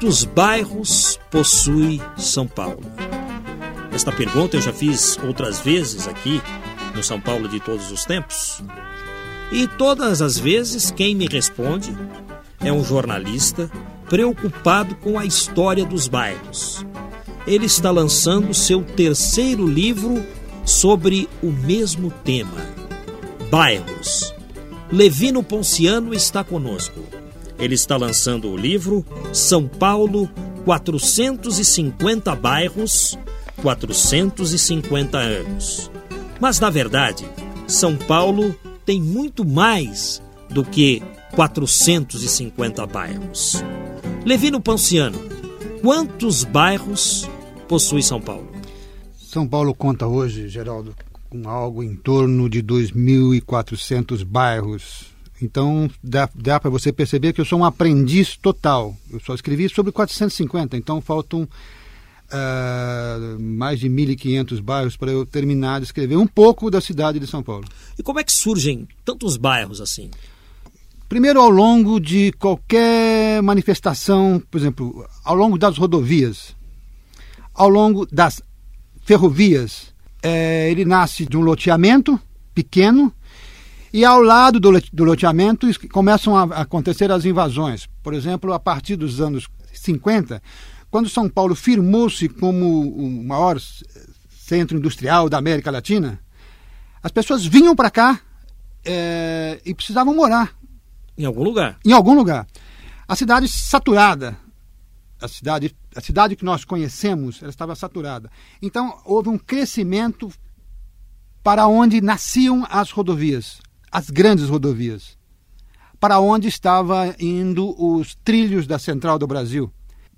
Quantos bairros possui São Paulo? Esta pergunta eu já fiz outras vezes aqui no São Paulo de todos os tempos. E todas as vezes quem me responde é um jornalista preocupado com a história dos bairros. Ele está lançando seu terceiro livro sobre o mesmo tema: bairros. Levino Ponciano está conosco. Ele está lançando o livro São Paulo 450 bairros, 450 anos. Mas na verdade, São Paulo tem muito mais do que 450 bairros. Levino Ponciano, quantos bairros possui São Paulo? São Paulo conta hoje, Geraldo, com algo em torno de 2.400 bairros. Então dá, dá para você perceber que eu sou um aprendiz total. Eu só escrevi sobre 450, então faltam uh, mais de 1.500 bairros para eu terminar de escrever um pouco da cidade de São Paulo. E como é que surgem tantos bairros assim? Primeiro, ao longo de qualquer manifestação, por exemplo, ao longo das rodovias, ao longo das ferrovias, é, ele nasce de um loteamento pequeno e ao lado do, do loteamento começam a acontecer as invasões. Por exemplo, a partir dos anos 50, quando São Paulo firmou-se como o maior centro industrial da América Latina, as pessoas vinham para cá é, e precisavam morar. Em algum lugar. Em algum lugar. A cidade saturada, a cidade, a cidade que nós conhecemos, ela estava saturada. Então houve um crescimento para onde nasciam as rodovias, as grandes rodovias, para onde estava indo os trilhos da Central do Brasil,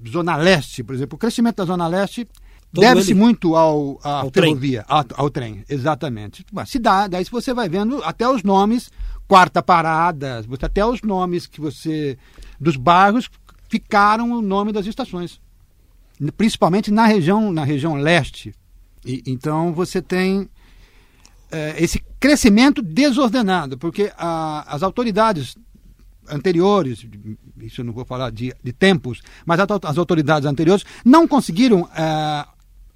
Zona Leste, por exemplo. O crescimento da Zona Leste deve-se muito ao, à ao ferrovia, trem. Ao, ao, trem, exatamente. Uma cidade, daí você vai vendo até os nomes, quarta parada, até os nomes que você dos bairros ficaram o nome das estações, principalmente na região na região leste. E, então você tem esse crescimento desordenado, porque a, as autoridades anteriores, isso eu não vou falar de, de tempos, mas as autoridades anteriores não conseguiram é,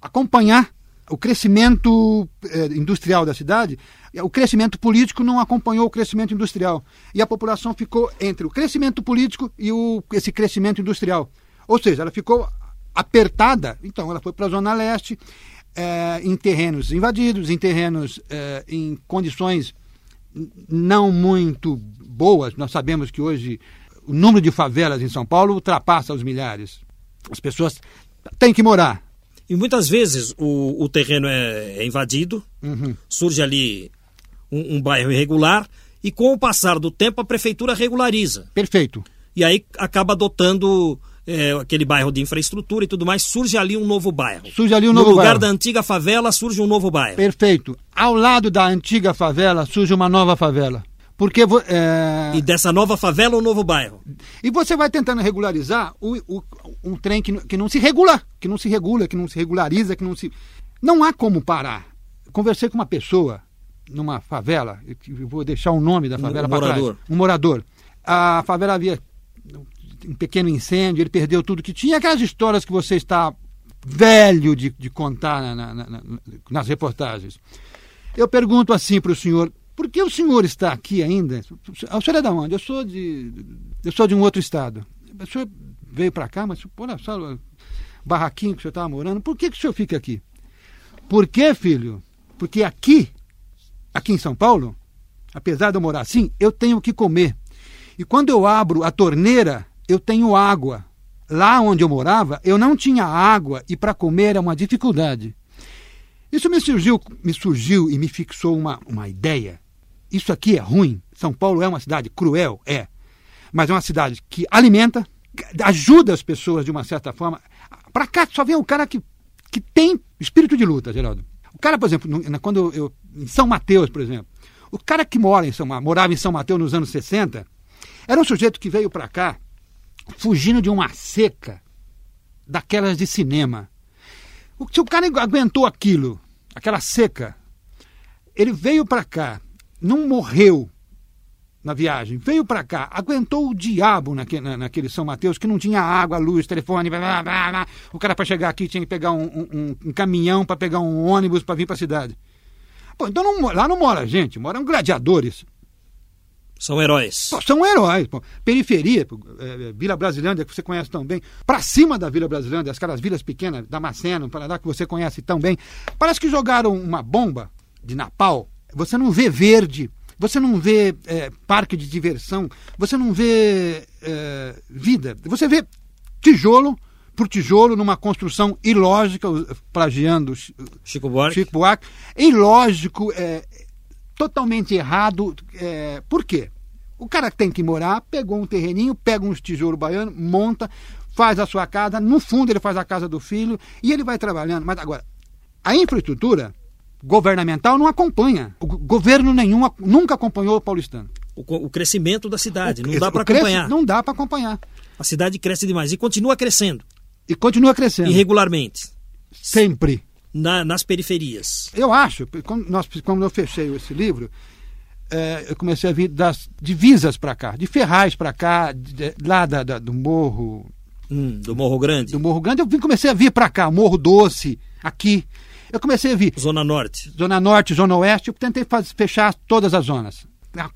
acompanhar o crescimento é, industrial da cidade, o crescimento político não acompanhou o crescimento industrial. E a população ficou entre o crescimento político e o, esse crescimento industrial. Ou seja, ela ficou apertada, então ela foi para a Zona Leste, é, em terrenos invadidos, em terrenos é, em condições não muito boas. Nós sabemos que hoje o número de favelas em São Paulo ultrapassa os milhares. As pessoas têm que morar. E muitas vezes o, o terreno é, é invadido, uhum. surge ali um, um, bairro irregular e com o passar do tempo a prefeitura regulariza. Perfeito. E aí acaba adotando é, aquele bairro de infraestrutura e tudo mais, surge ali um novo bairro. Surge ali um no novo lugar bairro. da antiga favela surge um novo bairro. Perfeito. Ao lado da antiga favela surge uma nova favela. Porque é... E dessa nova favela, um novo bairro. E você vai tentando regularizar o, o, um trem que, que não se regula, que não se regula, que não se regulariza, que não se. Não há como parar. Conversei com uma pessoa numa favela, eu vou deixar o nome da favela um para morador. trás. Um morador. A favela havia um pequeno incêndio, ele perdeu tudo que tinha. Aquelas histórias que você está velho de, de contar na, na, na, nas reportagens. Eu pergunto assim para o senhor, por que o senhor está aqui ainda? O senhor é da onde? Eu sou de, eu sou de um outro estado. O senhor veio para cá, mas olha só o barraquinho que o senhor estava morando. Por que, que o senhor fica aqui? Por quê, filho? Porque aqui, aqui em São Paulo, apesar de eu morar assim, eu tenho que comer. E quando eu abro a torneira, eu tenho água. Lá onde eu morava, eu não tinha água e para comer era uma dificuldade. Isso me surgiu, me surgiu e me fixou uma, uma ideia. Isso aqui é ruim. São Paulo é uma cidade cruel, é. Mas é uma cidade que alimenta, ajuda as pessoas de uma certa forma. Para cá só vem o cara que, que tem espírito de luta, Geraldo. O cara, por exemplo, quando eu, em São Mateus, por exemplo, o cara que mora em São, morava em São Mateus nos anos 60 era um sujeito que veio para cá fugindo de uma seca daquelas de cinema. Se o cara aguentou aquilo, aquela seca, ele veio para cá, não morreu na viagem, veio para cá, aguentou o diabo naquele, naquele São Mateus, que não tinha água, luz, telefone, blá, blá, blá. o cara para chegar aqui tinha que pegar um, um, um caminhão para pegar um ônibus para vir para a cidade. Pô, então não, lá não mora gente, moram gladiadores. São heróis. Pô, são heróis. Pô. Periferia, pô, é, Vila Brasilândia, que você conhece tão bem. Para cima da Vila Brasilândia, aquelas vilas pequenas, Damasceno, Paraná, que você conhece tão bem. Parece que jogaram uma bomba de Napal. Você não vê verde, você não vê é, parque de diversão, você não vê é, vida. Você vê tijolo por tijolo numa construção ilógica, plagiando Chico Buarque. Chico Buarque. Ilógico, é, totalmente errado. É, por quê? O cara tem que morar, pegou um terreninho, pega uns tijolos baianos, monta, faz a sua casa, no fundo ele faz a casa do filho e ele vai trabalhando. Mas agora, a infraestrutura governamental não acompanha. O governo nenhum nunca acompanhou o paulistano. O, o crescimento da cidade, o, não dá para acompanhar. Não dá para acompanhar. A cidade cresce demais e continua crescendo. E continua crescendo. Irregularmente. Sempre na, nas periferias. Eu acho, quando, nós, quando eu fechei esse livro, é, eu comecei a vir das divisas para cá, de Ferraz para cá, de, lá da, da, do Morro. Hum, do Morro Grande? Do Morro Grande, eu vim, comecei a vir para cá, Morro Doce, aqui. Eu comecei a vir. Zona Norte. Zona Norte, Zona Oeste, eu tentei fazer, fechar todas as zonas.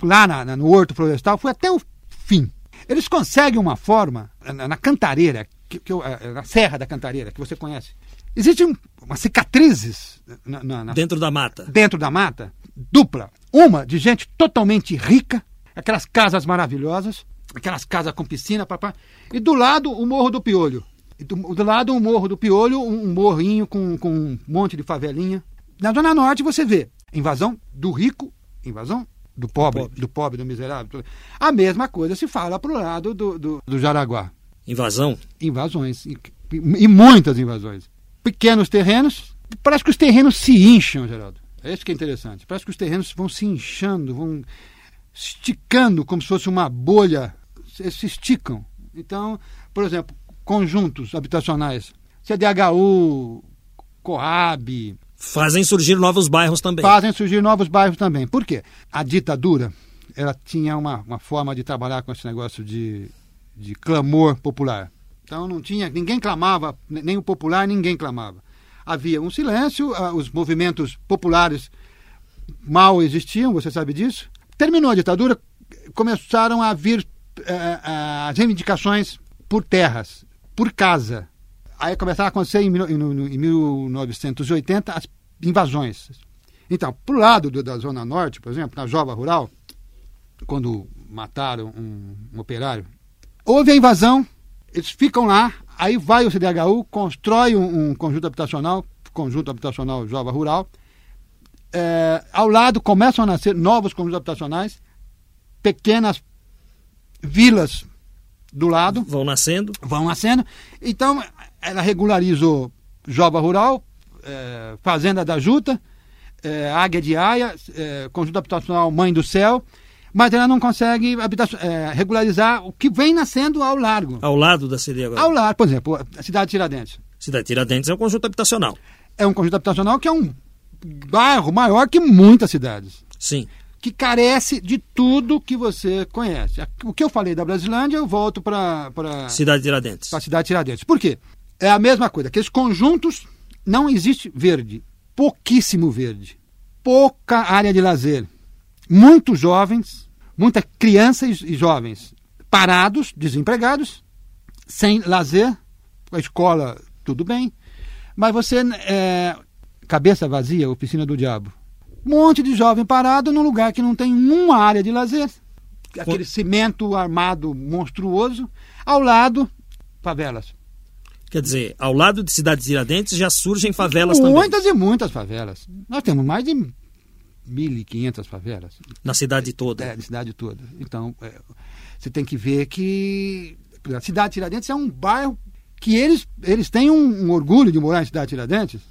Lá na, na, no Horto Florestal, foi até o fim. Eles conseguem uma forma, na, na Cantareira, que, que eu, na Serra da Cantareira, que você conhece, Existem umas cicatrizes na, na, na, dentro da mata. Dentro da mata, dupla. Uma de gente totalmente rica, aquelas casas maravilhosas, aquelas casas com piscina, papá. E do lado o Morro do Piolho. E do, do lado o Morro do Piolho, um, um morrinho com, com um monte de favelinha. Na Zona Norte você vê invasão do rico, invasão do pobre, pobre. do pobre, do miserável. A mesma coisa se fala para o lado do, do, do Jaraguá. Invasão? Invasões. E, e muitas invasões pequenos terrenos. Parece que os terrenos se incham, Geraldo. É isso que é interessante. Parece que os terrenos vão se inchando, vão esticando como se fosse uma bolha. Se esticam. Então, por exemplo, conjuntos habitacionais, CDHU, Coab. Fazem surgir novos bairros também. Fazem surgir novos bairros também. Por quê? A ditadura ela tinha uma, uma forma de trabalhar com esse negócio de, de clamor popular. Então não tinha, ninguém clamava, nem o popular, ninguém clamava. Havia um silêncio, os movimentos populares mal existiam, você sabe disso. Terminou a ditadura, começaram a vir eh, as reivindicações por terras, por casa. Aí começaram a acontecer em, em 1980 as invasões. Então, para o lado do, da Zona Norte, por exemplo, na Jova Rural, quando mataram um, um operário, houve a invasão eles ficam lá, aí vai o CDHU, constrói um, um conjunto habitacional, conjunto habitacional Jova Rural. É, ao lado começam a nascer novos conjuntos habitacionais, pequenas vilas do lado. Vão nascendo. Vão nascendo. Então, ela regularizou Jova Rural, é, Fazenda da Juta, é, Águia de Aia, é, conjunto habitacional Mãe do Céu mas ela não consegue é, regularizar o que vem nascendo ao largo. Ao lado da cidade agora? Ao largo, por exemplo, a cidade de Tiradentes. Cidade de Tiradentes é um conjunto habitacional. É um conjunto habitacional que é um bairro maior que muitas cidades. Sim. Que carece de tudo que você conhece. O que eu falei da Brasilândia, eu volto para. Cidade de Tiradentes. Para a cidade de Tiradentes. Por quê? É a mesma coisa. Aqueles conjuntos não existe verde. Pouquíssimo verde. Pouca área de lazer muitos jovens, muitas crianças e jovens parados, desempregados, sem lazer, a escola tudo bem, mas você é, cabeça vazia, oficina do diabo. Um monte de jovem parado num lugar que não tem uma área de lazer, aquele cimento armado monstruoso, ao lado favelas. Quer dizer, ao lado de cidades Tiradentes já surgem favelas muitas também. Muitas e muitas favelas. Nós temos mais de 1.500 favelas. Na cidade toda? É, na cidade toda. Então, é, você tem que ver que A cidade de Tiradentes é um bairro que eles, eles têm um, um orgulho de morar em cidade de Tiradentes.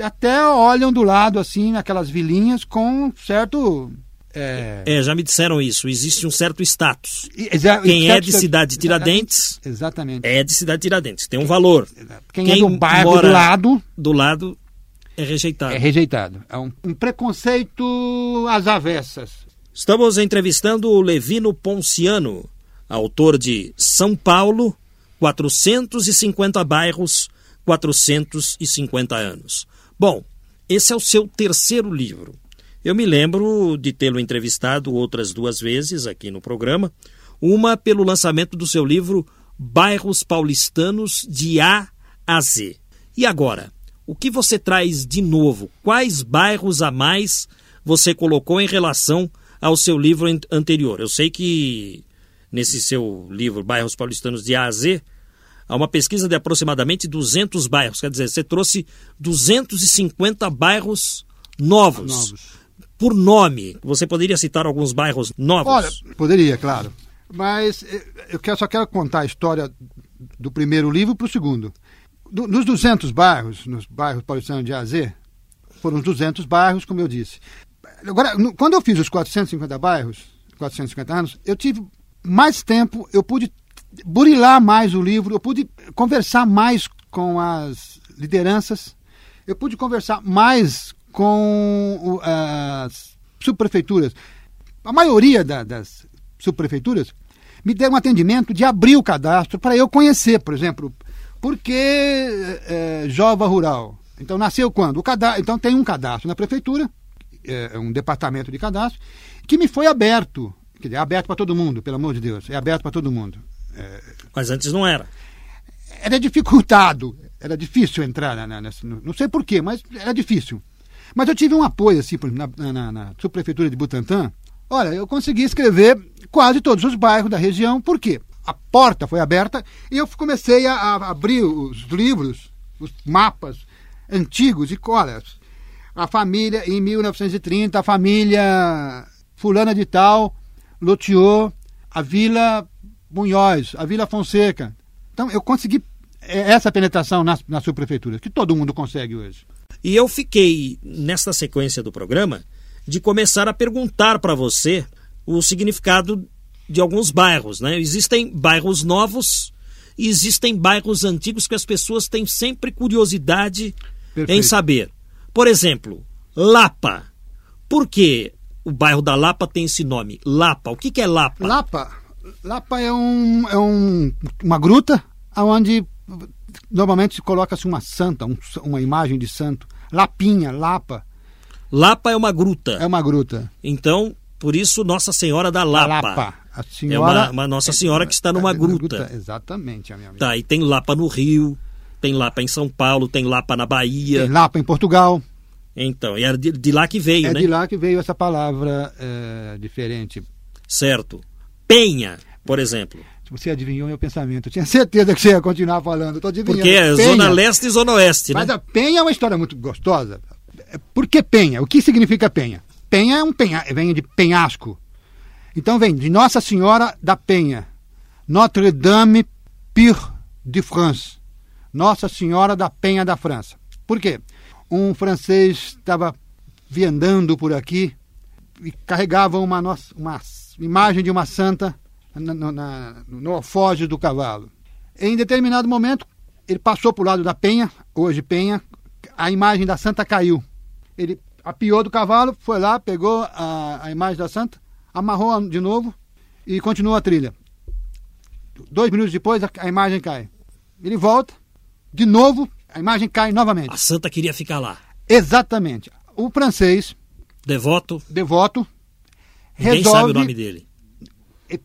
Até olham do lado, assim, naquelas vilinhas com certo é... é... já me disseram isso. Existe um certo status. Exa Quem é de cidade de Tiradentes. Exatamente. É de cidade de Tiradentes. Tem um valor. Quem, Quem é do bairro do lado. Do lado é rejeitado. É rejeitado. É um, um preconceito às avessas. Estamos entrevistando o Levino Ponciano, autor de São Paulo, 450 bairros, 450 anos. Bom, esse é o seu terceiro livro. Eu me lembro de tê-lo entrevistado outras duas vezes aqui no programa, uma pelo lançamento do seu livro Bairros Paulistanos de A a Z. E agora, o que você traz de novo? Quais bairros a mais você colocou em relação ao seu livro anterior? Eu sei que nesse seu livro Bairros Paulistanos de A a Z, há uma pesquisa de aproximadamente 200 bairros, quer dizer, você trouxe 250 bairros novos. novos por nome. Você poderia citar alguns bairros novos? Olha, poderia, claro. Mas eh, eu só quero contar a história do primeiro livro para o segundo. Do, nos 200 bairros, nos bairros paulistanos de AZ, foram os 200 bairros, como eu disse. Agora, no, quando eu fiz os 450 bairros, 450 anos, eu tive mais tempo, eu pude burilar mais o livro, eu pude conversar mais com as lideranças, eu pude conversar mais com as subprefeituras. A maioria da, das subprefeituras me deram um atendimento de abrir o cadastro para eu conhecer, por exemplo, por que é, Jova Rural? Então, nasceu quando? O cadastro, então, tem um cadastro na prefeitura, é, um departamento de cadastro, que me foi aberto. Quer dizer, é aberto para todo mundo, pelo amor de Deus. É aberto para todo mundo. É... Mas antes não era. Era dificultado. Era difícil entrar na, na, nessa. Não sei porquê, mas era difícil. Mas eu tive um apoio, assim, na, na, na subprefeitura de Butantã. Olha, eu consegui escrever quase todos os bairros da região, por quê? A porta foi aberta e eu comecei a, a abrir os livros, os mapas antigos e olha, a família em 1930, a família fulana de tal loteou a Vila Munhoz, a Vila Fonseca. Então eu consegui é, essa penetração na, na subprefeitura, que todo mundo consegue hoje. E eu fiquei, nesta sequência do programa, de começar a perguntar para você o significado de alguns bairros. Né? Existem bairros novos e existem bairros antigos que as pessoas têm sempre curiosidade Perfeito. em saber. Por exemplo, Lapa. Por que o bairro da Lapa tem esse nome? Lapa. O que, que é Lapa? Lapa. Lapa é, um, é um, uma gruta onde normalmente coloca-se uma santa, um, uma imagem de santo. Lapinha, Lapa. Lapa é uma gruta. É uma gruta. Então, por isso Nossa Senhora da Lapa. Lapa. A senhora... É uma, uma Nossa Senhora que está numa é gruta. gruta. Exatamente, a minha amiga. Tá, e tem Lapa no Rio, tem Lapa em São Paulo, tem Lapa na Bahia. Tem Lapa em Portugal. Então, e é de, de lá que veio, é né? É de lá que veio essa palavra é, diferente. Certo. Penha, por exemplo. Você adivinhou meu pensamento. Eu tinha certeza que você ia continuar falando. Estou adivinhando. Porque é Penha. Zona Leste e Zona Oeste, né? Mas a Penha é uma história muito gostosa. Por que Penha? O que significa Penha? Penha é um penha, vem de penhasco. Então vem de Nossa Senhora da Penha. Notre Dame Pire de France. Nossa Senhora da Penha da França. Por quê? Um francês estava viandando por aqui e carregava uma, uma imagem de uma santa no, na, no alfoge do cavalo. Em determinado momento, ele passou para o lado da penha, hoje penha, a imagem da santa caiu. Ele apiou do cavalo, foi lá, pegou a, a imagem da santa, amarrou de novo e continuou a trilha. Dois minutos depois, a, imagem cai. Ele volta, de novo, a imagem cai novamente. A santa queria ficar lá. Exatamente. O francês. Devoto. Devoto. Ninguém resolve, sabe o nome dele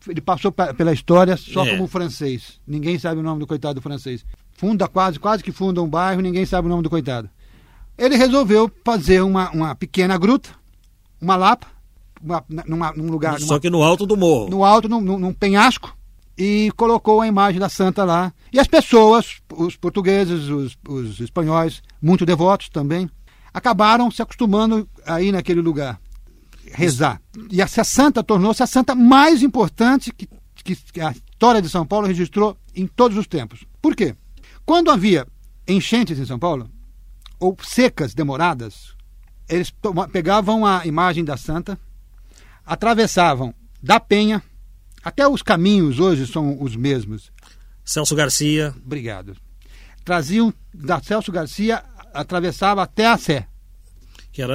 ele passou pela história só é. como francês. Ninguém sabe o nome do coitado do francês. Funda quase, quase que funda um bairro, ninguém sabe o nome do coitado. Ele resolveu fazer uma, uma pequena gruta, uma lapa, uma, numa, num lugar. Só numa, que no alto do morro. No alto, num, num penhasco, e colocou a imagem da santa lá. E as pessoas, os portugueses, os, os espanhóis, muito devotos também, acabaram se acostumando a ir naquele lugar rezar. E essa santa tornou-se a santa mais importante que, que, história de São Paulo registrou em todos os tempos. Por quê? Quando havia enchentes em São Paulo, ou secas demoradas, eles pegavam a imagem da santa, atravessavam da Penha, até os caminhos hoje são os mesmos. Celso Garcia. Obrigado. Traziam da Celso Garcia, atravessava até a Sé. Que era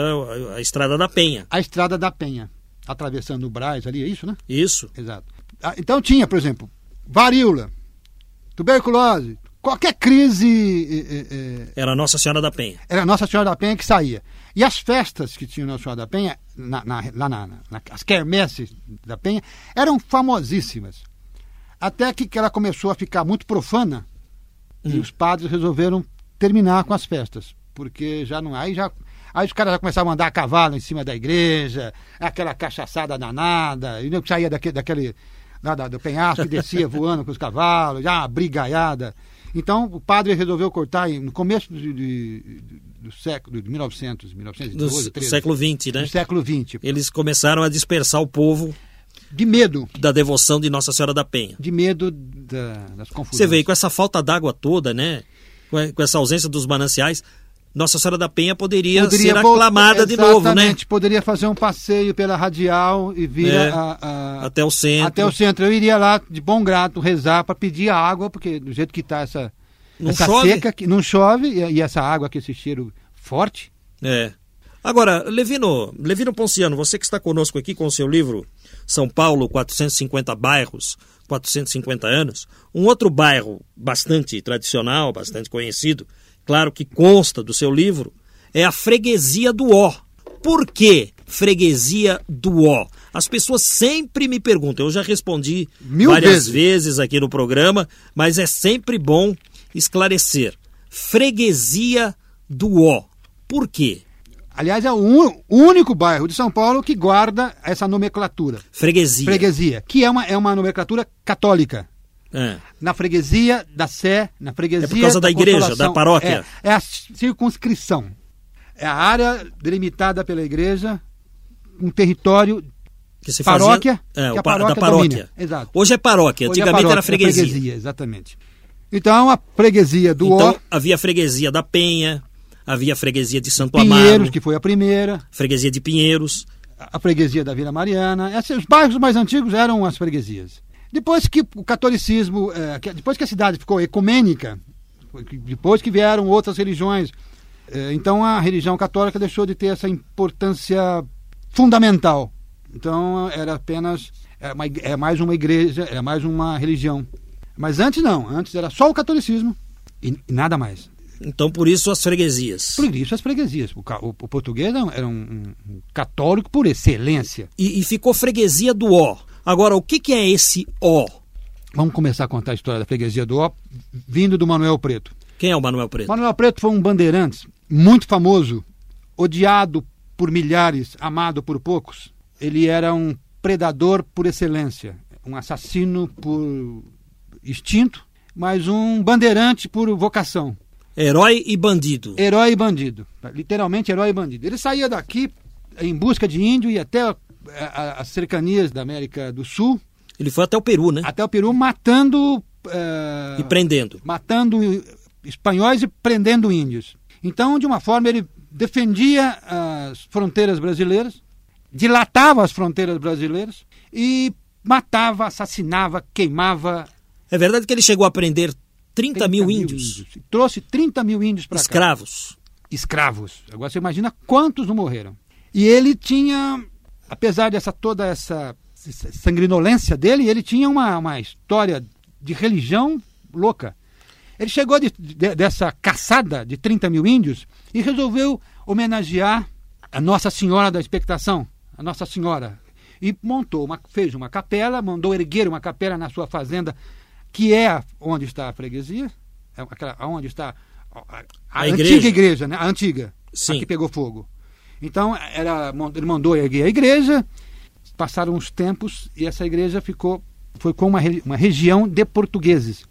a, Estrada da Penha. A Estrada da Penha. Atravessando o Braz ali, é isso, né? Isso. Exato. Ah, então tinha, por exemplo, varíola, tuberculose, qualquer crise. É, é, era Nossa Senhora da Penha. Era Nossa Senhora da Penha que saía. E as festas que tinham Nossa Senhora da Penha, na, na, lá na, na, as quermesses da Penha, eram famosíssimas. Até que, que ela começou a ficar muito profana hum. e os padres resolveram terminar com as festas. Porque já não. Aí já. Aí os caras já começavam a andar a cavalo em cima da igreja, aquela cachaçada danada, e não saía daquele, daquele lá do penhasco e descia voando com os cavalos, já uma brigaiada. Então o padre resolveu cortar no começo de, de, do século de 1900, 1912, do, século 20, né? Do século 20. Eles começaram a dispersar o povo de medo da devoção de Nossa Senhora da Penha. De medo da, das confusões. Você vê com essa falta d'água toda, né? Com essa ausência dos mananciais, nossa Senhora da Penha poderia, poderia ser aclamada de novo, né? poderia fazer um passeio pela radial e vir é, a, a, até o centro. Até o centro. Eu iria lá de bom grado rezar para pedir a água, porque do jeito que está essa, não essa chove. seca, que não chove, e, e, essa água com esse cheiro forte. É. Agora, Levino, Levino Ponciano, você que está conosco aqui com o seu livro São Paulo, 450 bairros, 450 anos, um outro bairro bastante tradicional, bastante conhecido, claro que consta do seu livro, é a freguesia do Ó. Por que freguesia do Ó? As pessoas sempre me perguntam, eu já respondi Mil várias vezes. vezes aqui no programa, mas é sempre bom esclarecer. Freguesia do Ó. Por quê? Aliás, é o único bairro de São Paulo que guarda essa nomenclatura. Freguesia. Freguesia, que é uma, é uma nomenclatura católica. É. Na freguesia da Sé, na freguesia. É por causa da, da igreja, da paróquia. É, é, a circunscrição. É a área delimitada pela igreja, um território. Que se paróquia, fazia, é, que a paróquia da paróquia. Exato. Hoje é paróquia, Hoje é antigamente é paróquia, era freguesia. freguesia. Exatamente. Então, a freguesia do então. Havia a freguesia da Penha, havia a freguesia de Santo Pinheiros, Amaro. Pinheiros, que foi a primeira. Freguesia de Pinheiros. A freguesia da Vila Mariana. Esses, os bairros mais antigos eram as freguesias. Depois que o catolicismo, é, depois que a cidade ficou ecumênica, depois que vieram outras religiões, é, então a religião católica deixou de ter essa importância fundamental. Então era apenas é, é mais uma igreja, é mais uma religião. Mas antes não, antes era só o catolicismo e, e nada mais. Então por isso as freguesias. Por isso as freguesias. O, o, o português era um, um, católico por excelência. E, e ficou freguesia do Ó. Agora, o que, que é esse O? Vamos começar a contar a história da freguesia do O, vindo do Manuel Preto. Quem é o Manuel Preto? Manuel Preto foi um bandeirante muito famoso, odiado por milhares, amado por poucos. Ele era um predador por excelência, um assassino por instinto, mas um bandeirante por vocação. Herói e bandido. Herói e bandido. Literalmente herói e bandido. Ele saía daqui em busca de índio e até as cercanias da América do Sul. Ele foi até o Peru, né? Até o Peru, matando. Uh, e prendendo. Matando espanhóis e prendendo índios. Então, de uma forma, ele defendia as fronteiras brasileiras, dilatava as fronteiras brasileiras e matava, assassinava, queimava. É verdade que ele chegou a prender 30, 30 mil, mil índios. índios. Trouxe 30 mil índios para cá. Escravos. Escravos. Agora você imagina quantos não morreram. E ele tinha apesar dessa toda essa sangrinolência dele, ele tinha uma, uma história de religião louca. Ele chegou de, de, dessa caçada de 30 mil índios e resolveu homenagear a Nossa Senhora da Expectação, a Nossa Senhora. E montou uma, fez uma capela, mandou erguer uma capela na sua fazenda, que é onde está a freguesia, é aquela, onde está a, a, a antiga igreja, igreja né? a antiga, Sim. a que pegou fogo. Então, era, ele mandou erguer a igreja, passaram uns tempos e essa igreja ficou, foi com uma, uma região de portugueses.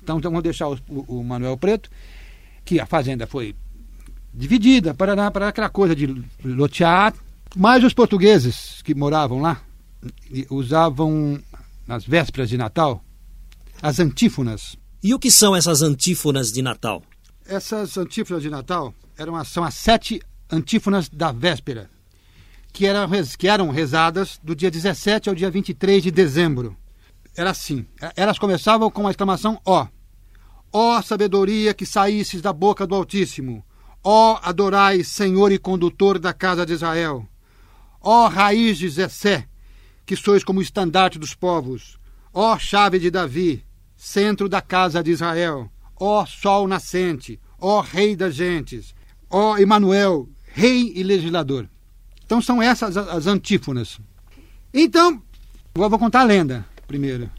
Então, vamos deixar o, o, Manuel Preto, que a fazenda foi dividida para, para aquela coisa de lotear, mas os portugueses que moravam lá usavam, nas vésperas de Natal, as antífonas. E o que são essas antífonas de Natal? Essas antífonas de Natal eram, são as sete antífonas da véspera, que eram, que eram rezadas do dia 17 ao dia 23 de dezembro. Era assim, elas começavam com a exclamação ó. Ó sabedoria que saísses da boca do Altíssimo, ó adorai Senhor e condutor da casa de Israel, ó raiz de Zessé, que sois como estandarte dos povos, ó chave de Davi, centro da casa de Israel, ó sol nascente, ó rei das gentes, ó Emanuel, rei e legislador. Então são essas as antífonas. Então, eu vou contar a lenda primeiro.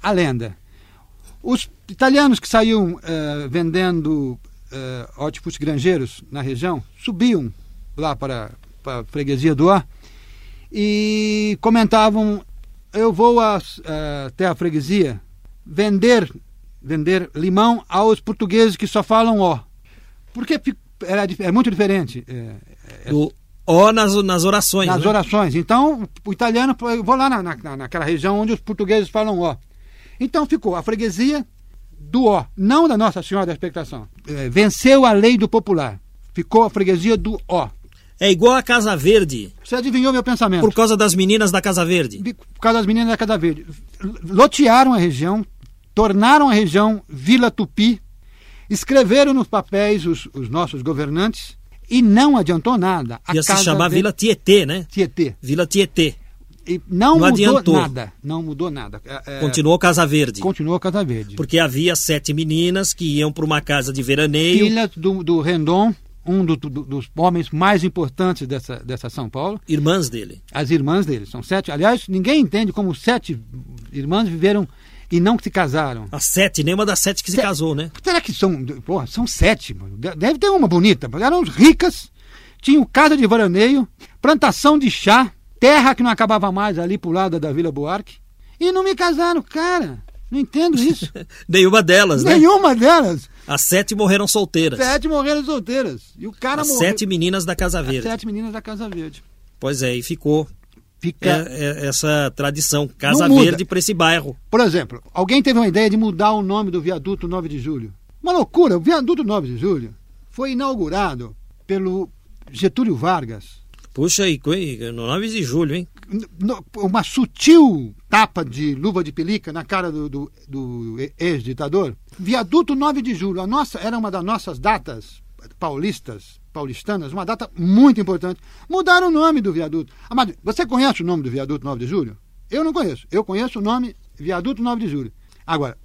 A lenda. Os italianos que saíam uh, vendendo uh, ótipos granjeiros na região subiam lá para, para a freguesia do Ó e comentavam: Eu vou uh, até a freguesia vender vender limão aos portugueses que só falam ó. Porque era, é muito diferente. É, é, o ó nas, nas orações. Nas né? orações. Então, o italiano, eu vou lá na, na, naquela região onde os portugueses falam ó. Então ficou a freguesia do ó, não da Nossa Senhora da Expectação. É, venceu a lei do popular. Ficou a freguesia do ó. É igual a Casa Verde. Você adivinhou meu pensamento. Por causa das meninas da Casa Verde. Por causa das meninas da Casa Verde. Lotearam a região, tornaram a região Vila Tupi, escreveram nos papéis os, os nossos governantes e não adiantou nada. A Ia se chamar Verde... Vila Tietê, né? Tietê. Vila Tietê. E não, não mudou adiantou. nada. Não mudou nada. É, é, continuou Casa Verde. Continuou Casa Verde. Porque havia sete meninas que iam para uma casa de veraneio. Filhas do, do Rendon, um do, do, dos homens mais importantes dessa, dessa São Paulo. Irmãs dele. As irmãs dele. São sete. Aliás, ninguém entende como sete irmãs viveram e não se casaram. As sete, nenhuma das sete que se, se casou, né? Será que são. Porra, são sete. Deve ter uma bonita. Eram ricas, tinham casa de veraneio, plantação de chá, terra que não acabava mais ali pro lado da Vila Buarque. E não me casaram, cara. Não entendo isso. Nenhuma delas, né? Nenhuma delas. As sete morreram solteiras. Sete morreram solteiras. E o cara As morreu. sete meninas da Casa Verde. As sete meninas da Casa Verde. Pois é, e ficou Fica... É, é essa tradição, Casa Verde para esse bairro. Por exemplo, alguém teve uma ideia de mudar o nome do viaduto 9 de julho. Uma loucura, o viaduto 9 de julho foi inaugurado pelo Getúlio Vargas. Puxa aí, no 9 de julho, hein? Uma sutil tapa de luva de pelica na cara do, do, do ex-ditador. Viaduto 9 de julho, a nossa, era uma das nossas datas paulistas paulistanas, uma data muito importante. Mudaram o nome do viaduto. Amado, você conhece o nome do viaduto 9 de julho? Eu não conheço. Eu conheço o nome viaduto 9 de julho. Agora,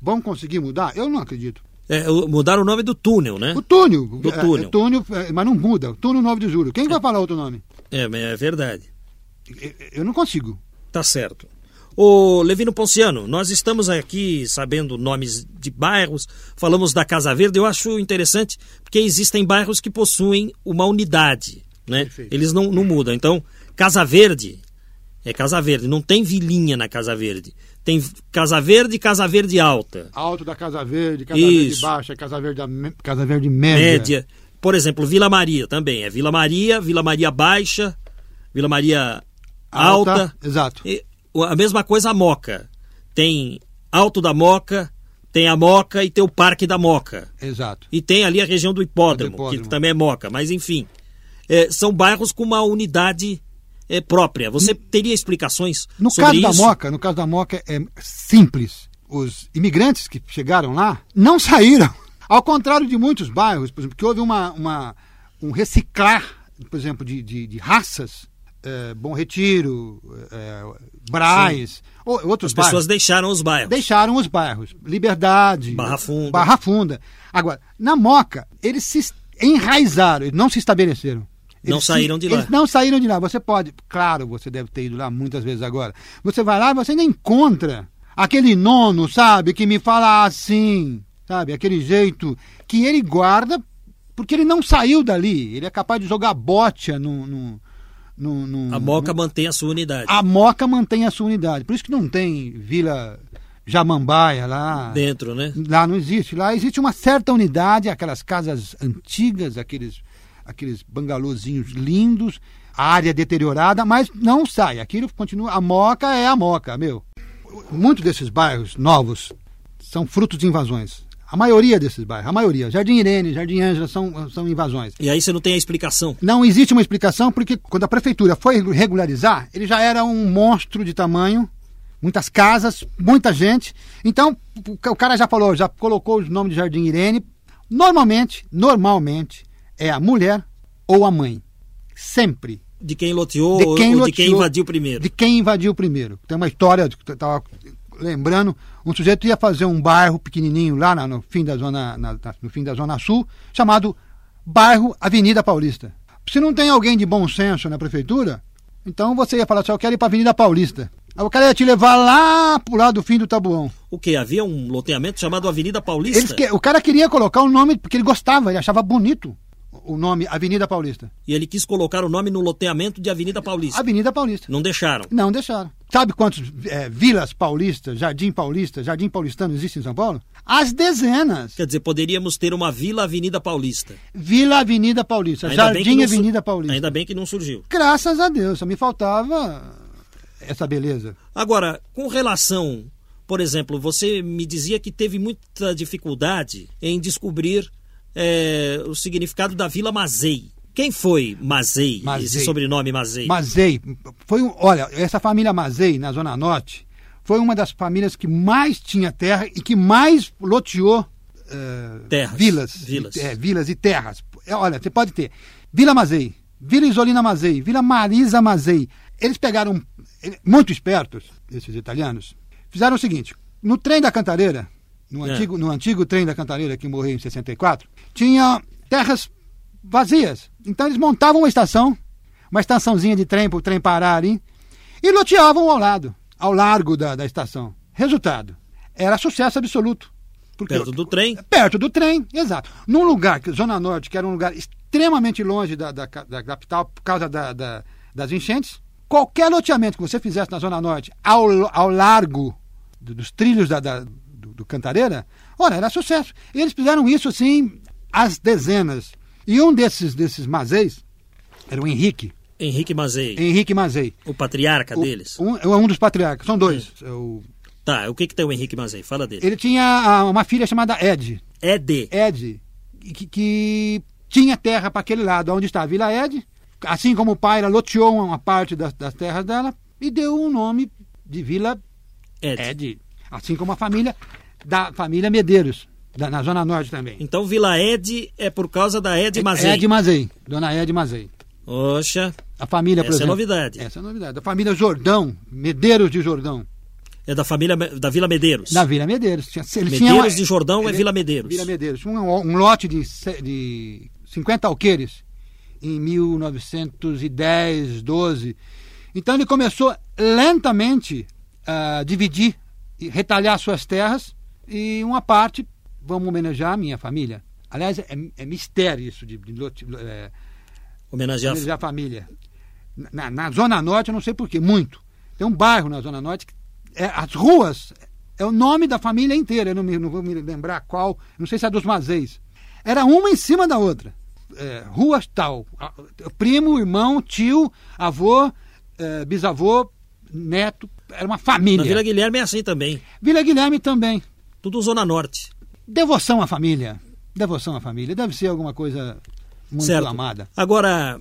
vão conseguir mudar? Eu não acredito. É, mudaram o nome do túnel, né? O túnel. Do túnel. É, túnel é, mas não muda. Túnel 9 de julho. Quem vai falar outro nome? É, é verdade. Eu não consigo. Tá certo. Ô Levino Ponciano, nós estamos aqui sabendo nomes de bairros, falamos da Casa Verde, eu acho interessante porque existem bairros que possuem uma unidade, né? Perfeito. Eles não, não mudam. Então, Casa Verde é Casa Verde, não tem vilinha na Casa Verde. Tem Casa Verde e Casa Verde Alta. Alto da Casa Verde, Casa Isso. Verde Baixa, Casa Verde, Casa Verde Média. Média. Por exemplo, Vila Maria também. É Vila Maria, Vila Maria Baixa, Vila Maria Alta. Alta exato. E, a mesma coisa a Moca. Tem Alto da Moca, tem a Moca e tem o Parque da Moca. Exato. E tem ali a região do Hipódromo, hipódromo. que também é Moca. Mas enfim, é, são bairros com uma unidade é, própria. Você teria explicações no sobre caso isso? Da Moca, no caso da Moca é simples. Os imigrantes que chegaram lá não saíram. Ao contrário de muitos bairros, por exemplo, que houve uma, uma um reciclar, por exemplo, de, de, de raças é, Bom Retiro, é, Braz, ou, outros As bairros. pessoas deixaram os bairros. Deixaram os bairros. Liberdade. Barra Funda. Barra Funda. Agora, na Moca, eles se enraizaram, eles não se estabeleceram. Eles não saíram de lá. Eles não saíram de lá. Você pode, claro, você deve ter ido lá muitas vezes agora. Você vai lá e você ainda encontra aquele nono, sabe, que me fala assim, sabe, aquele jeito que ele guarda porque ele não saiu dali. Ele é capaz de jogar bote no, no a Moca mantém a sua unidade. A Moca mantém a sua unidade. Por isso que não tem Vila Jamambaia lá. Dentro, né? Lá não existe. Lá existe uma certa unidade, aquelas casas antigas, aqueles, aqueles bangalôzinhos lindos, a área deteriorada, mas não sai. Aquilo continua. A Moca é a Moca, meu. Muitos desses bairros novos são frutos de invasões. A maioria desses bairros, a maioria. Jardim Irene, Jardim Ângela são, são invasões. E aí você não tem a explicação. Não existe uma explicação porque quando a prefeitura foi regularizar, ele já era um monstro de tamanho, muitas casas, muita gente. Então, o cara já falou, já colocou o nome de Jardim Irene. Normalmente, normalmente, é a mulher ou a mãe. Sempre. De quem loteou De quem ou loteou, de quem invadiu primeiro. De quem invadiu primeiro. Tem uma história, que estava lembrando, um sujeito ia fazer um bairro pequenininho lá na- no, fim da zona, na- na- no fim da Zona Sul, chamado Bairro Avenida Paulista. Se não tem alguém de bom senso na prefeitura, então você ia falar assim, eu quero ir para Avenida Paulista. Aí o cara ia te levar lá pro lado do fim do tabuão. O que? Havia um loteamento chamado Avenida Paulista? Que- o cara queria colocar o nome porque ele gostava, ele achava bonito o nome Avenida Paulista. E ele quis colocar o nome no loteamento de Avenida Paulista. Avenida Paulista. Não deixaram. Não deixaram. Sabe quantos é, vilas paulistas, Jardim Paulista, Jardim Paulistano existem em São Paulo? As dezenas. Quer dizer, poderíamos ter uma Vila Avenida Paulista. Vila Avenida Paulista, Ainda Jardim Avenida Paulista. Ainda bem que não surgiu. Graças a Deus, só me faltava essa beleza. Agora, com relação, por exemplo, você me dizia que teve muita dificuldade em descobrir eh, o significado da Vila Mazei. Quem foi Mazei, Mazei. esse sobrenome Mazei? Mazei, foi um, olha, essa família Mazei na Zona Norte foi uma das famílias que mais tinha terra e que mais loteou eh, Terras, vilas, vilas. E, é, vilas e terras. É, olha, você pode ter Vila Mazei, Vila Isolina Mazei, Vila Marisa Mazei. Eles pegaram, eh, muito espertos, esses italianos, fizeram o seguinte: no trem da Cantareira, no É. antigo, no antigo trem da Cantareira que morreu em 64, tinha terras vazias. Então eles montavam uma estação, uma estaçãozinha de trem para o trem parar ali, e loteavam ao lado, ao largo da, da estação. Resultado, era sucesso absoluto. Porque Perto do trem. Perto do trem, exato. Num lugar, que Zona Norte, que era um lugar extremamente longe da, da, da capital por causa da- da- das enchentes, qualquer loteamento que você fizesse na Zona Norte ao, ao largo do- dos trilhos da, da- do, do Cantareira, olha, era sucesso. E eles fizeram isso assim, às dezenas. E um desses, desses mazeis era o Henrique, Henrique Mazei, Henrique Mazei. o patriarca O- deles. Um, é um dos patriarcas, são dois. É o- Tá, o que, que tem o Henrique Mazei? Fala dele. ele tinha ah, uma filha chamada Ed. É de. Ed, que, que tinha terra para aquele lado, onde está a Vila Ed. Assim como o pai, ela loteou uma parte das, das terras dela e deu um nome de Vila Ed. Ed. Assim como a família da família Medeiros, da- na Zona Norte também. Então Vila Ed é por causa da Ed Mazei. Ed Mazei, Dona Ed Mazei. Oxa, A família, por Essa é exemplo. novidade. Essa é novidade. A família Jordão, Medeiros de Jordão. é da família da Vila Medeiros. Na Vila Medeiros. Tinha, Medeiros uma- de Jordão é ele- Vila Medeiros. Vila Medeiros. Um, um lote de, de 50 alqueires em 1910, 12. Então ele começou lentamente a dividir e retalhar suas terras e uma parte, vamos homenagear a minha família. Aliás, é, é mistério isso de, de lote- é, Homenagear a homenagear a família. Na, na Zona Norte, eu não sei porquê, muito. Tem um bairro na Zona Norte que é, as ruas é o nome da família inteira. Eu não, me- não vou me lembrar qual, não sei se é dos Mazeis. Era uma em cima da outra. É, ruas tal. Primo, irmão, tio, avô, é, bisavô, neto. Era uma família. Na Vila Guilherme é assim também. Vila Guilherme também. Tudo Zona Norte. Devoção à família. Devoção à família. Deve ser alguma coisa muito certo. amada. Agora,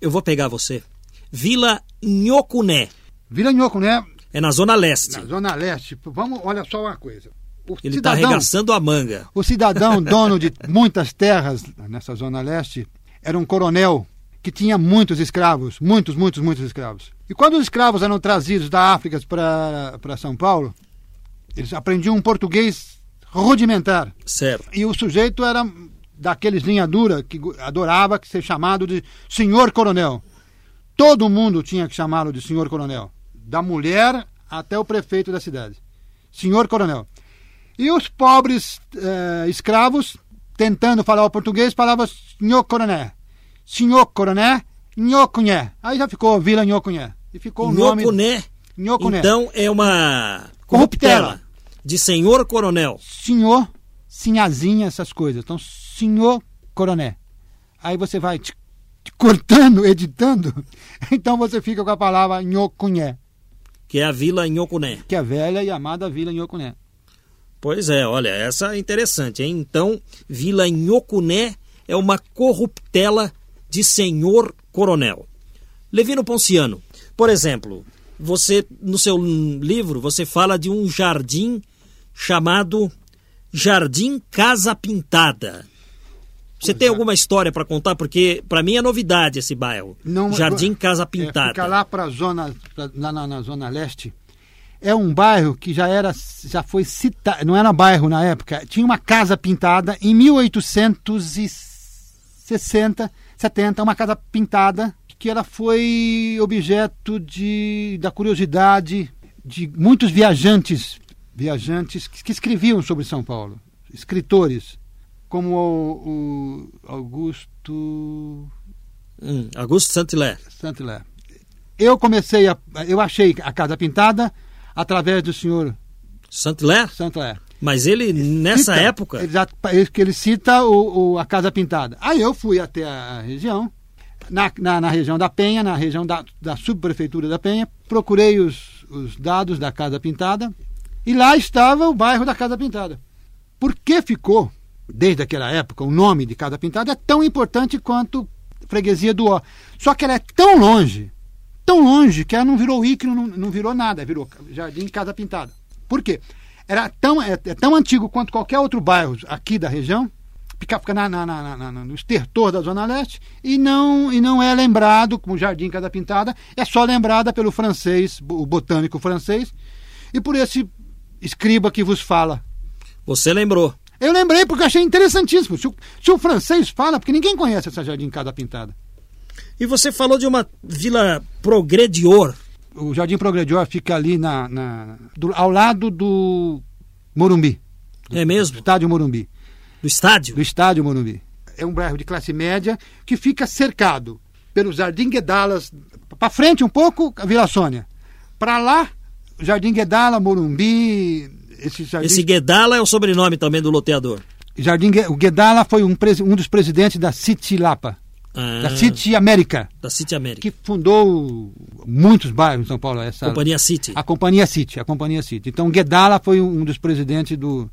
eu vou pegar você. Vila Nhocuné. Vila Nhoco, né? É na Zona Leste. Na Zona Leste, vamos, olha só uma coisa. O Ele está arregaçando a manga. o cidadão dono de muitas terras nessa Zona Leste era um coronel que tinha muitos escravos, muitos, muitos, muitos escravos. E quando os escravos eram trazidos da África para São Paulo, eles aprendiam um português rudimentar. Certo. E o sujeito era daqueles linha dura que adorava ser chamado de senhor coronel. Todo mundo tinha que chamá-lo de senhor coronel, da mulher até o prefeito da cidade. Senhor coronel. E os pobres eh, escravos, tentando falar o português, falavam senhor coronel. Senhor coronel, Nhocuné. Aí já ficou Vila Nhocuné. E ficou o nome... Nhocuné. Nhocuné. Então é uma Corruptela. De senhor coronel. senhor, sinhazinha, essas coisas. Então, senhor coronel. Aí você vai te- te cortando, editando, então você fica com a palavra Nhocuné, Que é a Vila Nhocuné. que é a velha e amada Vila Nhocuné. Pois é, olha, essa é interessante, hein? Então, Vila Nhocuné é uma corruptela de senhor coronel. Levino Ponciano, por exemplo, você no seu livro você fala de um jardim chamado Jardim Casa Pintada. Você tem alguma história para contar? Porque para mim é novidade esse bairro. Não, Jardim Casa É, Pintada. fica lá para zona, pra, lá na, na zona leste. É um bairro que já era, já foi citado, não era bairro na época. Tinha uma casa pintada em 1860, 70, uma casa pintada que ela foi objeto de da curiosidade de muitos viajantes, viajantes que, que escreviam sobre São Paulo, escritores como o, o Augusto Hum, Augusto Saint-Hilaire. Saint-Hilaire. Eu comecei a. Eu achei a casa pintada através do senhor Saint-Hilaire? Saint-Hilaire. Mas ele, nessa Cita- época, ele- que ele cita o, o- a casa pintada. Aí eu fui até a região, na, na, na região da Penha, na região da, da subprefeitura da Penha, procurei os, os dados da casa pintada e lá estava o bairro da Casa Pintada. Por que ficou, desde aquela época, o nome de Casa Pintada é tão importante quanto Freguesia do Ó. Só que ela é tão longe, tão longe, que ela não virou ícone, não, não virou nada, virou Jardim Casa Pintada. Por quê? Era tão, é, é tão antigo quanto qualquer outro bairro aqui da região, fica, fica na, na- na- na- no estertor da Zona Leste, e não, e não é lembrado como Jardim Casa Pintada, é só lembrada pelo francês, o botânico francês, e por esse escriba que vos fala. você lembrou. Eu lembrei porque achei interessantíssimo. Se o, se o francês fala, porque ninguém conhece essa Jardim Casa Pintada. E você falou de uma vila progredior. O Jardim Progredior fica ali na, na- do- ao lado do Morumbi, É mesmo? estádio Morumbi. Do estádio? do estádio Morumbi. É um bairro de classe média que fica cercado pelo Jardim Guedalas, para frente um pouco, a Vila Sônia. Para lá, Jardim Guedala, Morumbi, esse jardim, Esse Guedala é o sobrenome também do loteador. jardim o Guedala foi um, um dos presidentes da City Lapa, Ah, da City América, da City América. que fundou muitos bairros em São Paulo, essa Companhia City. a Companhia City, a Companhia City. Então Guedala foi um dos presidentes do,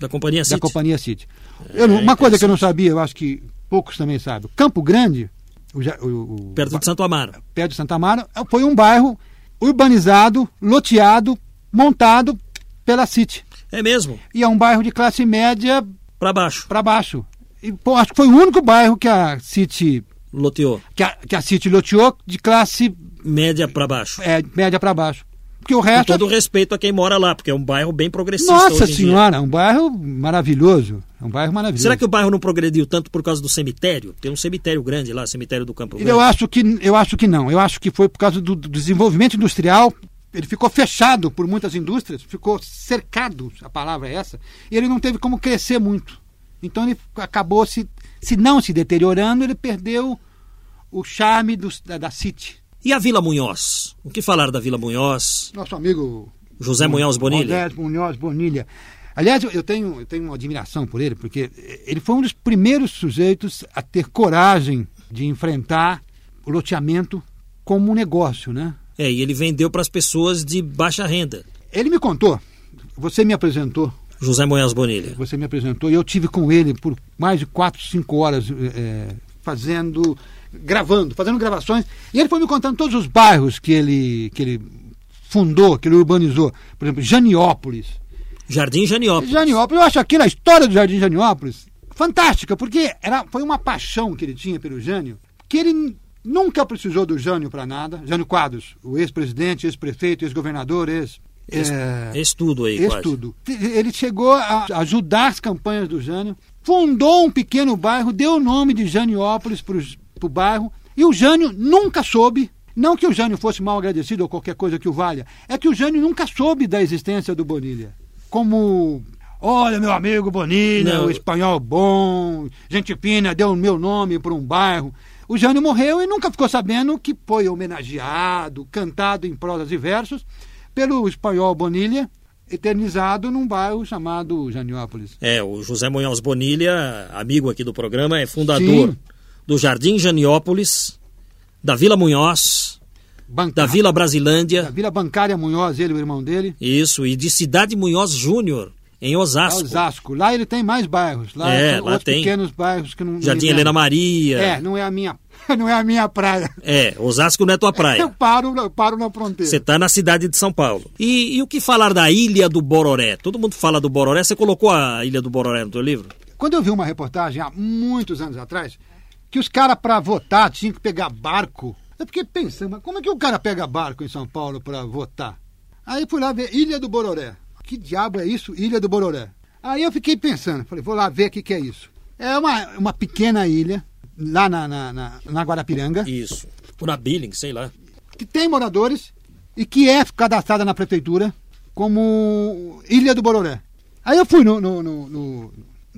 Da Companhia da City. Companhia City. Eu não- uma coisa que eu não sabia, eu acho que poucos também sabem. Campo Grande, o, o- o- Perto de Santo Amaro. perto de Santa Amaro, foi um bairro urbanizado, loteado, montado pela City. É mesmo. E é um bairro de classe média Para baixo. para baixo. E, pô, acho que foi o único bairro que a City Loteou. que a, que a City loteou de classe Média para baixo. é, média para baixo. Porque o Com resto todo respeito a quem mora lá, porque é um bairro bem progressista Nossa senhora, é um bairro maravilhoso. É um bairro maravilhoso. Será que o bairro não progrediu tanto por causa do cemitério? Tem um cemitério grande lá, cemitério do Campo Grande. Eu acho que eu acho que não. Eu acho que foi por causa do, do desenvolvimento industrial. Ele ficou fechado por muitas indústrias, ficou cercado, a palavra é essa, e ele não teve como crescer muito. Então ele acabou se, se não se deteriorando, ele perdeu o charme dos- da, da City. E a Vila Munhoz? O que falar da Vila Munhoz? Nosso amigo José Munhoz Bonilha? Modesto Munhoz Bonilha. Aliás, eu- tenho, eu tenho uma admiração por ele, porque ele foi um dos primeiros sujeitos a ter coragem de enfrentar o loteamento como um negócio, né? É, e ele vendeu para as pessoas de baixa renda. Ele me contou, você me apresentou, José Munhoz Bonilha. você me apresentou, e eu tive com ele por mais de quatro, cinco horas eh, fazendo, gravando, fazendo gravações, e ele foi me contando todos os bairros que ele, que ele fundou, que ele urbanizou. Por exemplo, Janiópolis, Jardim Janiópolis. Janiópolis, eu acho aquilo, a história do Jardim Janiópolis, fantástica, porque era, foi uma paixão que ele tinha pelo Jânio, que ele nunca precisou do Jânio para nada. Jânio Quadros, o ex-presidente, ex-prefeito, ex-governador, ex... Ex- é, aí, esse quase. tudo. Ele chegou a ajudar as campanhas do Jânio, fundou um pequeno bairro, deu o nome de Janiópolis para o bairro, e o Jânio nunca soube, não que o Jânio fosse mal agradecido ou qualquer coisa que o valha, é que o Jânio nunca soube da existência do Bonilha. Como, olha meu amigo Bonilha, Não. o espanhol bom, gente fina, deu o meu nome para um bairro. O Jânio morreu e nunca ficou sabendo que foi homenageado, cantado em prosas e versos pelo espanhol Bonilha, eternizado num bairro chamado Janiópolis. É, o José Munhoz Bonilha, amigo aqui do programa, é fundador Sim. Do Jardim Janiópolis, da Vila Munhoz, da Vila da Brasilândia, Vila Bancária Munhoz, ele, o irmão dele. isso, e de Cidade Munhoz Júnior, Em Osasco. Osasco. Lá ele tem mais bairros. Lá É, lá tem. pequenos bairros que não. Jardim Helena. Maria. É, não é a minha, não é a minha praia. É, Osasco não é tua Eu praia. paro, eu paro na fronteira. Você tá na cidade de São Paulo. E, e o que falar da Ilha do Bororé? Todo mundo fala do Bororé. Você colocou a Ilha do Bororé no teu livro? Quando eu vi uma reportagem há muitos anos atrás, que os caras para votar tinham que pegar barco. Eu fiquei pensando, mas como é que o cara pega barco em São Paulo para votar? Aí fui lá ver Ilha do Bororé. Que diabo é isso, Ilha do Bororé? Aí eu fiquei pensando, falei, vou lá ver o que, que é isso. É uma, uma pequena ilha, lá na, na, na, na Guarapiranga, Isso. Por na Billing, sei lá. que tem moradores e que é cadastrada na prefeitura como Ilha do Bororé. Aí eu fui no, no, no, no-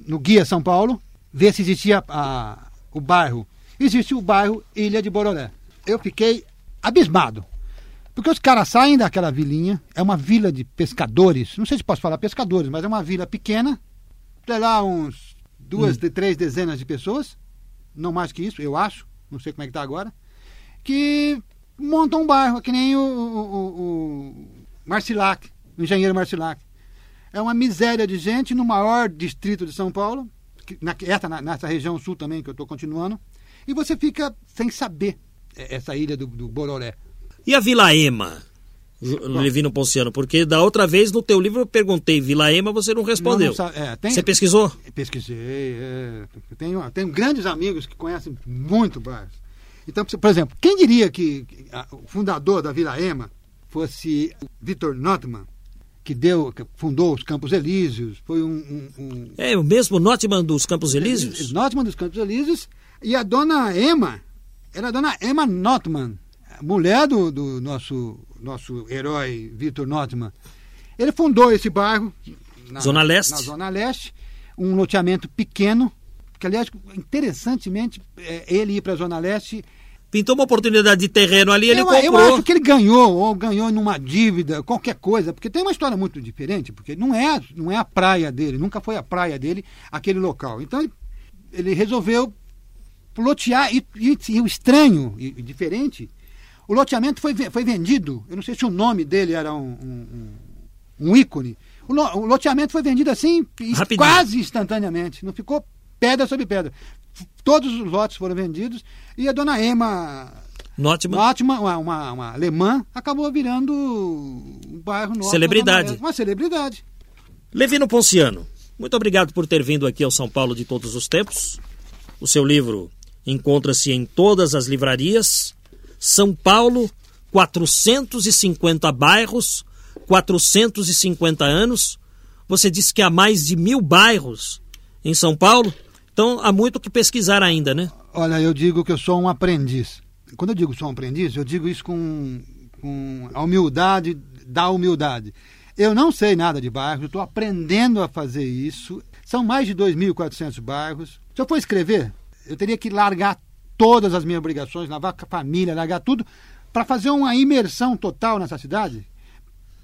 no Guia São Paulo ver se existia a- o bairro. Existe o bairro Ilha de Bororé. Eu fiquei abismado. Porque os caras saem daquela vilinha, é uma vila de pescadores, não sei se posso falar pescadores, mas é uma vila pequena, tem lá uns duas, de três dezenas de pessoas, não mais que isso, eu acho, não sei como é que está agora, que montam um bairro, que nem o, o, o- Marcilac, o engenheiro Marcilac. É uma miséria de gente no maior distrito de São Paulo, na, essa, na- nessa região sul também, que eu estou continuando, e você fica sem saber é, essa ilha do, do Bororé. E a Vila Ema? Ju- Levino Ponciano, porque da outra vez no teu livro eu perguntei Vila Ema, você não respondeu. Não, não é, tem- Você pesquisou? Pesquisei. É, tenho, tenho grandes amigos que conhecem muito bairros. Então, por exemplo, quem diria que o fundador da Vila Ema fosse Vitor Notman, que deu, que fundou os Campos Elíseos, foi um, um, um É o mesmo Notman dos Campos Elíseos? Notman dos Campos Elíseos, e a dona Emma, era a dona Emma Notman, mulher do, do nosso, nosso herói Vitor Notman. Ele fundou esse bairro na Zona Leste. na Zona Leste, um loteamento pequeno, que aliás, interessantemente, é, ele ir para a Zona Leste Pintou uma oportunidade de terreno ali, ele eu, comprou. eu acho que ele ganhou, ou ganhou numa dívida, qualquer coisa, porque tem uma história muito diferente, porque não é, não é a praia dele, nunca foi a praia dele aquele local. Então ele, ele resolveu lotear, e, e- e o estranho e, e diferente, o loteamento foi, foi vendido, eu não sei se o nome dele era um, um, um- ícone, o, lo- o loteamento foi vendido assim, Rapidinho. quase instantaneamente, não ficou pedra sobre pedra. Todos os lotes foram vendidos e a dona Emma Notman. Notman, uma, uma, uma alemã, acabou virando um bairro nosso. Celebridade. Uma celebridade. Levino Ponciano, muito obrigado por ter vindo aqui ao São Paulo de todos os tempos. O seu livro encontra-se em todas as livrarias. São Paulo, 450 bairros, 450 anos. Você disse que há mais de mil bairros em São Paulo. Então há muito que pesquisar ainda, né? Olha, eu digo que eu sou um aprendiz. Quando eu digo sou um aprendiz, eu digo isso com, com a humildade da humildade. Eu não sei nada de bairros, estou aprendendo a fazer isso. São mais de 2.400 bairros. Se eu for escrever, eu teria que largar todas as minhas obrigações, lavar a família, largar tudo, para fazer uma imersão total nessa cidade.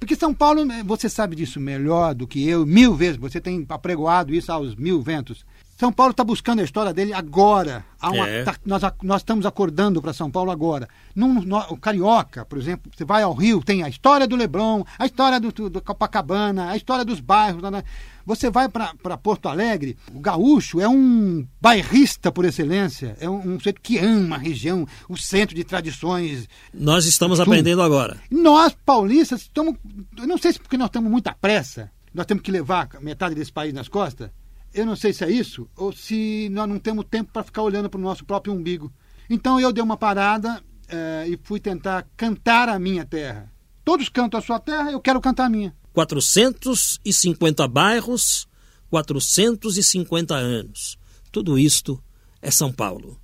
Porque São Paulo, eh, você sabe disso melhor do que eu, mil vezes, você tem apregoado isso aos mil ventos. São Paulo está buscando a história dele agora. Uma- É. tá- nós, nós estamos acordando para São Paulo agora. Num, no- o Carioca, por exemplo, você vai ao Rio, tem a história do Leblon, a história do, do, Copacabana, a história dos bairros. lá na- Você vai para Porto Alegre, o gaúcho é um bairrista por excelência, é um, um sujeito que ama a região, o centro de tradições Nós estamos Sul. aprendendo agora. nós, paulistas, estamos. Eu não sei se porque nós temos muita pressa, nós temos que levar metade desse país nas costas. Eu não sei se é isso, ou se nós não temos tempo para ficar olhando para o nosso próprio umbigo. Então eu dei uma parada eh, e fui tentar cantar a minha terra. Todos cantam a sua terra, eu quero cantar a minha. 450 bairros, 450 anos. Tudo isto é São Paulo.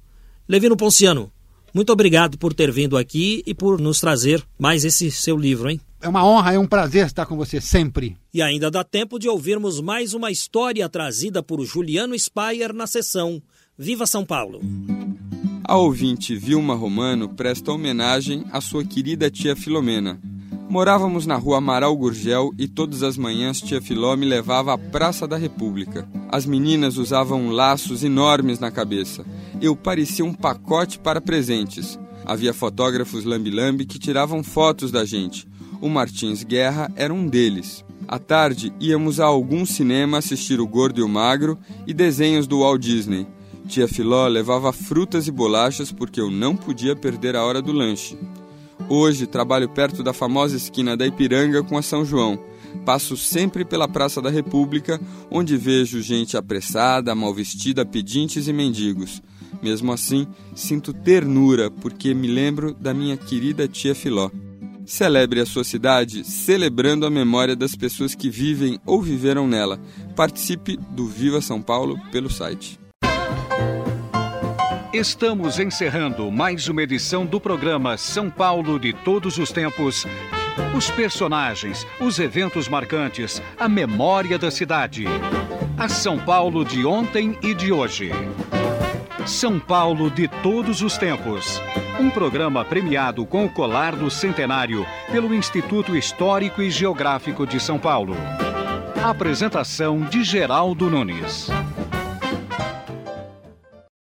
Levino Ponciano, muito obrigado por ter vindo aqui e por nos trazer mais esse seu livro, hein? É uma honra, é um prazer estar com você sempre. E ainda dá tempo de ouvirmos mais uma história trazida por Juliano Spayer na sessão Viva São Paulo. A ouvinte Vilma Romano presta homenagem à sua querida tia Filomena. Morávamos na rua Amaral Gurgel e todas as manhãs tia Filó me levava à Praça da República. As meninas usavam laços enormes na cabeça. Eu parecia um pacote para presentes. Havia fotógrafos lambi-lambi que tiravam fotos da gente. O Martins Guerra era um deles. À tarde, íamos a algum cinema assistir O Gordo e o Magro e desenhos do Walt Disney. Tia Filó levava frutas e bolachas porque eu não podia perder a hora do lanche. Hoje trabalho perto da famosa esquina da Ipiranga com a São João. Passo sempre pela Praça da República, onde vejo gente apressada, mal vestida, pedintes e mendigos. Mesmo assim, sinto ternura porque me lembro da minha querida tia Filó. Celebre a sua cidade celebrando a memória das pessoas que vivem ou viveram nela. Participe do Viva São Paulo pelo site. Estamos encerrando mais uma edição do programa São Paulo de Todos os Tempos. Os personagens, os eventos marcantes, a memória da cidade. A São Paulo de ontem e de hoje. São Paulo de Todos os Tempos. Um programa premiado com o colar do centenário pelo Instituto Histórico e Geográfico de São Paulo. Apresentação de Geraldo Nunes.